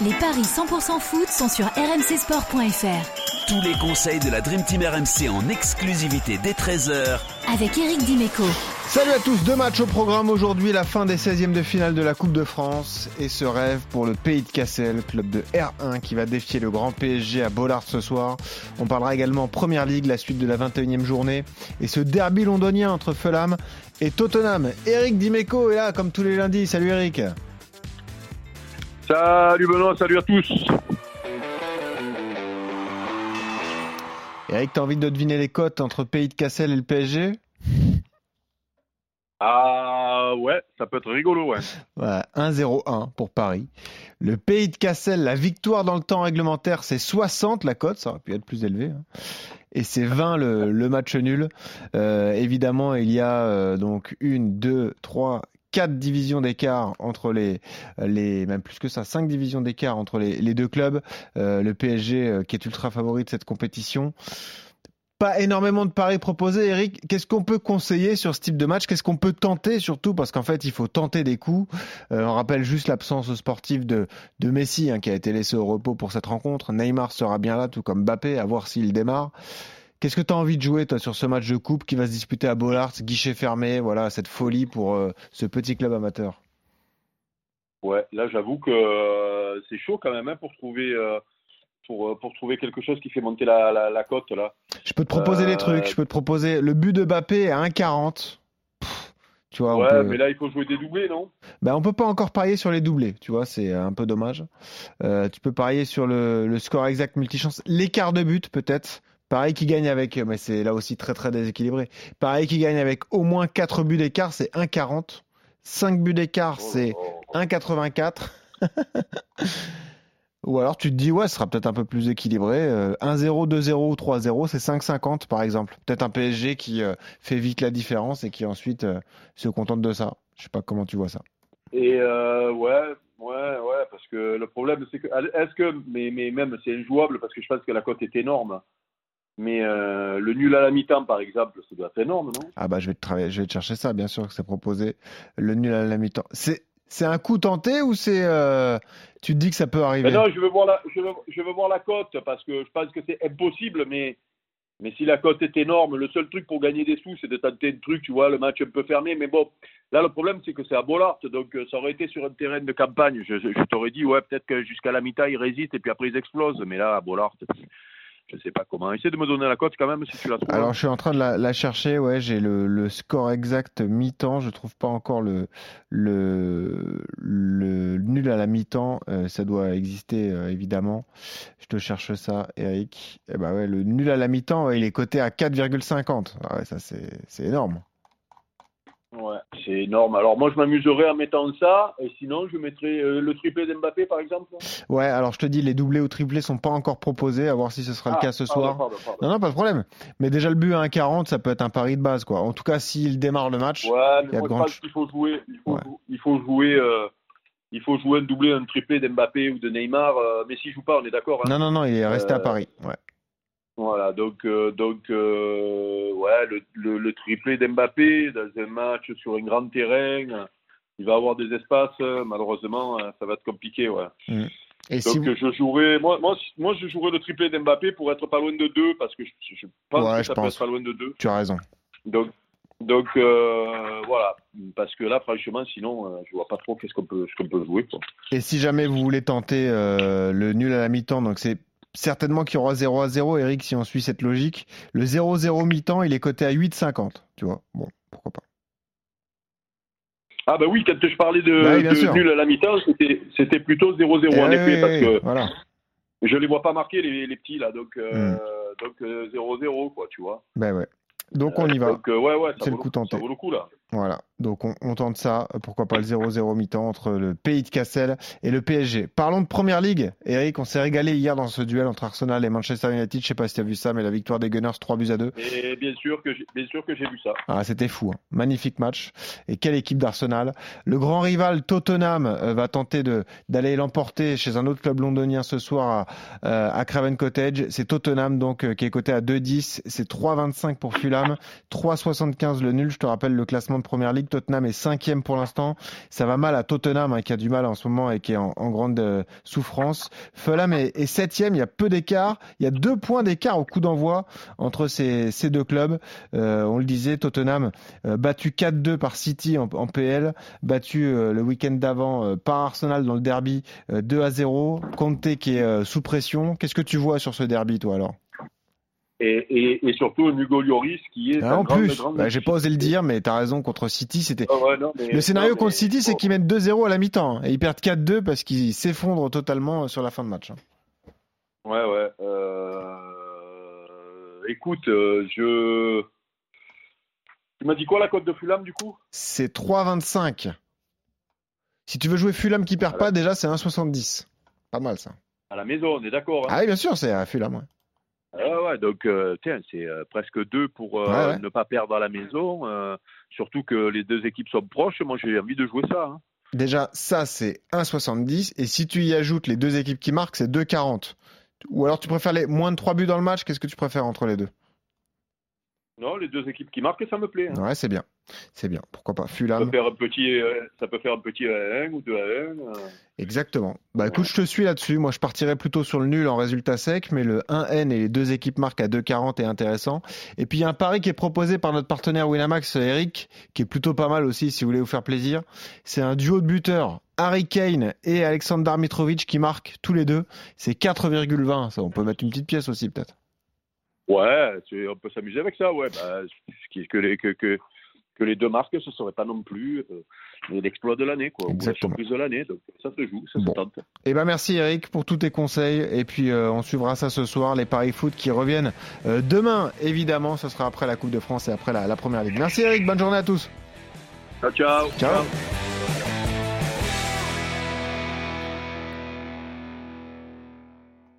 Les paris 100% foot sont sur rmcsport.fr. Tous les conseils de la Dream Team RMC en exclusivité dès 13h avec Eric Dimeco. Salut à tous, deux matchs au programme aujourd'hui, la fin des 16e de finale de la Coupe de France et ce rêve pour le Pays de Cassel, club de R1 qui va défier le grand PSG à Bollard ce soir. On parlera également Première Ligue, la suite de la 21e journée et ce derby londonien entre Fulham et Tottenham. Eric Dimeco est là comme tous les lundis. Salut Eric. Salut Benoît, salut à tous. Eric, t'as envie de deviner les cotes entre Pays de Cassel et le PSG Ah ouais, ça peut être rigolo, ouais. ouais 1-0-1 pour Paris. Le Pays de Cassel, la victoire dans le temps réglementaire, c'est 60 la cote, ça aurait pu être plus élevé. Hein. Et c'est 20 le, le match nul. Euh, évidemment, il y a euh, donc une, deux, trois, quatre divisions d'écart entre les, même plus que ça, divisions d'écart entre les, deux clubs. Euh, le PSG euh, qui est ultra favori de cette compétition. Pas énormément de paris proposés, Eric. Qu'est-ce qu'on peut conseiller sur ce type de match? Qu'est-ce qu'on peut tenter surtout? Parce qu'en fait, il faut tenter des coups. Euh, on rappelle juste l'absence sportive de, de Messi, hein, qui a été laissé au repos pour cette rencontre. Neymar sera bien là, tout comme Mbappé, à voir s'il démarre. Qu'est-ce que tu as envie de jouer, toi, sur ce match de coupe qui va se disputer à Bollard, guichet fermé, voilà, cette folie pour euh, ce petit club amateur? Ouais, là, j'avoue que euh, c'est chaud quand même hein, pour trouver. Euh, pour, pour trouver quelque chose qui fait monter la, la, la cote là. Je peux te proposer des trucs, je peux te proposer le but de Mbappé à 1,40. Tu vois, ouais, peut... mais là il faut jouer des doublés, non? Ben, On peut pas encore parier sur les doublés, tu vois, c'est un peu dommage. Euh, tu peux parier sur le, le score exact multichance, l'écart de but peut-être. Pareil qui gagne avec, mais c'est là aussi très très déséquilibré. Pareil qui gagne avec au moins 4 buts d'écart, c'est 1,40. 5 buts d'écart, c'est 1,84. Ou alors tu te dis, ouais, ce sera peut-être un peu plus équilibré. 1-0, 2-0 ou 3-0, c'est 5,50 par exemple. Peut-être un PSG qui euh, fait vite la différence et qui ensuite euh, se contente de ça. Je sais pas comment tu vois ça. Et euh, ouais, ouais, ouais, parce que le problème c'est que, est-ce que, mais, mais même c'est injouable parce que je pense que la cote est énorme. Mais euh, le nul à la mi-temps, par exemple, ça doit être énorme, non? Ah bah je vais te travailler, je vais te chercher ça, bien sûr que c'est proposé. Le nul à la mi-temps. C'est c'est un coup tenté ou c'est euh, tu te dis que ça peut arriver? Non, je veux voir la je veux, je veux voir la cote parce que je pense que c'est impossible, mais mais si la cote est énorme, le seul truc pour gagner des sous, c'est de tenter un truc, tu vois, le match un peu fermé. Mais bon, là, le problème, c'est que c'est à Bollard, donc ça aurait été sur un terrain de campagne. Je t'aurais dit, ouais, peut-être que jusqu'à la mi-temps, ils résistent et puis après, ils explosent. Mais là, à Bollard, je sais pas comment. Essaye de me donner la cote quand même si tu la trouves. Alors je suis en train de la, chercher. Ouais, j'ai le, score exact mi-temps. Je trouve pas encore le nul à la mi-temps. Euh, ça doit exister euh, évidemment. Je te cherche ça, Eric. Eh ben ouais, le nul à la mi-temps, il est coté à 4,50. Ah ouais, ça c'est énorme. Ouais, c'est énorme. Alors moi, je m'amuserais en mettant ça, et sinon, je mettrais euh, le triplé d'Mbappé, par exemple. Ouais, alors je te dis, les doublés ou triplés sont pas encore proposés, à voir si ce sera ah, le cas ce pardon, soir. Pardon, pardon. Non, non, pas de problème. Mais déjà le but à 1,40, ça peut être un pari de base, quoi. En tout cas, s'il démarre le match. Ouais, mais moi, je pense qu'il faut jouer. Il faut, ouais. il faut jouer. Euh, il faut jouer un doublé, un triplé d'Mbappé ou de Neymar. Euh, mais s'il joue pas, on est d'accord. Hein. Non, non, non, il est resté à Paris. Ouais. Voilà, donc, euh, donc euh, ouais, le, le, le triplé d'Mbappé dans un match sur un grand terrain, il va avoir des espaces, malheureusement, ça va être compliqué, ouais. Mm. Et donc si vous... je jouerai, moi, moi, moi je jouerai le triplé d'Mbappé pour être pas loin de deux, parce que je, je pense ouais, que je ça pense. peut être pas loin de deux. Tu as raison. Donc, donc euh, voilà, parce que là, franchement, sinon, euh, je vois pas trop qu'est-ce qu'on peut, ce qu'on peut jouer. Quoi. Et si jamais vous voulez tenter euh, le nul à la mi-temps, donc c'est certainement qu'il y aura 0 à 0, Eric, si on suit cette logique. Le 0-0 mi-temps, il est coté à 8,50. Tu vois, bon, pourquoi pas. Ah bah oui, quand je parlais de, bah oui, de nul à la mi-temps, c'était plutôt 0-0 Eh en oui, effet, oui, parce que voilà. je les vois pas marquer les, les petits là, donc euh, Mm. donc euh, 0-0 quoi, tu vois. Ben ouais. Donc on y va. Donc euh, ouais ouais, C'est le coup tenté. ça vaut le coup là. Voilà, donc on, on, tente ça, pourquoi pas le 0-0 mi-temps entre le Pays de Cassel et le PSG. Parlons de Première Ligue. Eric, on s'est régalé hier dans ce duel entre Arsenal et Manchester United. Je sais pas si tu as vu ça, mais la victoire des Gunners 3 buts à 2. Et bien sûr que j'ai, vu ça. Ah, c'était fou, hein. magnifique match. Et quelle équipe d'Arsenal. Le grand rival Tottenham euh, va tenter d'aller l'emporter chez un autre club londonien ce soir à, euh, à Craven Cottage. C'est Tottenham donc euh, qui est coté à 2-10. C'est 3-25 pour Fulham, 3-75 le nul. Je te rappelle le classement de Première Ligue. Tottenham est cinquième pour l'instant. Ça va mal à Tottenham hein, qui a du mal en ce moment et qui est en, grande euh, souffrance. Fulham est, septième. Il y a peu d'écart. Il y a deux points d'écart au coup d'envoi entre ces, deux clubs. Euh, on le disait, Tottenham battu 4-2 par City en, en PL, battu le week-end d'avant par Arsenal dans le derby 2 à 0. Conte qui est sous pression. Qu'est-ce que tu vois sur ce derby, toi alors? Et, et, surtout Hugo Lloris qui est ah, en plus. bah, j'ai pas osé le dire mais tu as raison contre City c'était ah le scénario contre City c'est qu'ils mettent 2-0 à la mi-temps et ils perdent 4-2 parce qu'ils s'effondrent totalement sur la fin de match hein. ouais ouais euh... écoute euh, je tu m'as dit quoi la cote de Fulham du coup? C'est 3-25 si tu veux jouer Fulham qui perd pas déjà c'est 1-70 pas mal ça. À la maison on est d'accord hein. ah oui bien sûr c'est à Fulham ouais. Ah ouais, donc euh, tiens, c'est euh, presque deux pour euh, ne pas perdre à la maison. surtout que les deux équipes sont proches. Moi, j'ai envie de jouer ça. Hein. Déjà, ça, c'est 1,70. Et si tu y ajoutes les deux équipes qui marquent, c'est 2,40. Ou alors tu préfères les moins de 3 buts dans le match Qu'est-ce que tu préfères entre les deux? Non, les deux équipes qui marquent, ça me plaît. Hein. Ouais, c'est bien. C'est bien. Pourquoi pas Fulham. Ça peut faire un petit, euh, ça peut faire un petit 1 ou 2 à 1. Euh. Exactement. Bah écoute, je te suis là-dessus. Moi, je partirais plutôt sur le nul en résultat sec, mais le 1N et les deux équipes marquent à 2,40 est intéressant. Et puis, il y a un pari qui est proposé par notre partenaire Winamax, Eric, qui est plutôt pas mal aussi, si vous voulez vous faire plaisir. C'est un duo de buteurs. Harry Kane et Alexander Mitrovic qui marquent tous les deux. C'est 4,20. Ça, on peut mettre une petite pièce aussi, peut-être. Ouais, on peut s'amuser avec ça, ouais. Bah, que, que, que, les deux marques, ce ne serait pas non plus euh, l'exploit de l'année, quoi. Exactement. Ou la de l'année, donc ça se joue, ça se tente. Eh ben merci Eric pour tous tes conseils, et puis euh, on suivra ça ce soir, les paris foot qui reviennent euh, demain, évidemment, ce sera après la Coupe de France et après la, la Première Ligue. Merci Eric, bonne journée à tous. ciao. ciao. ciao.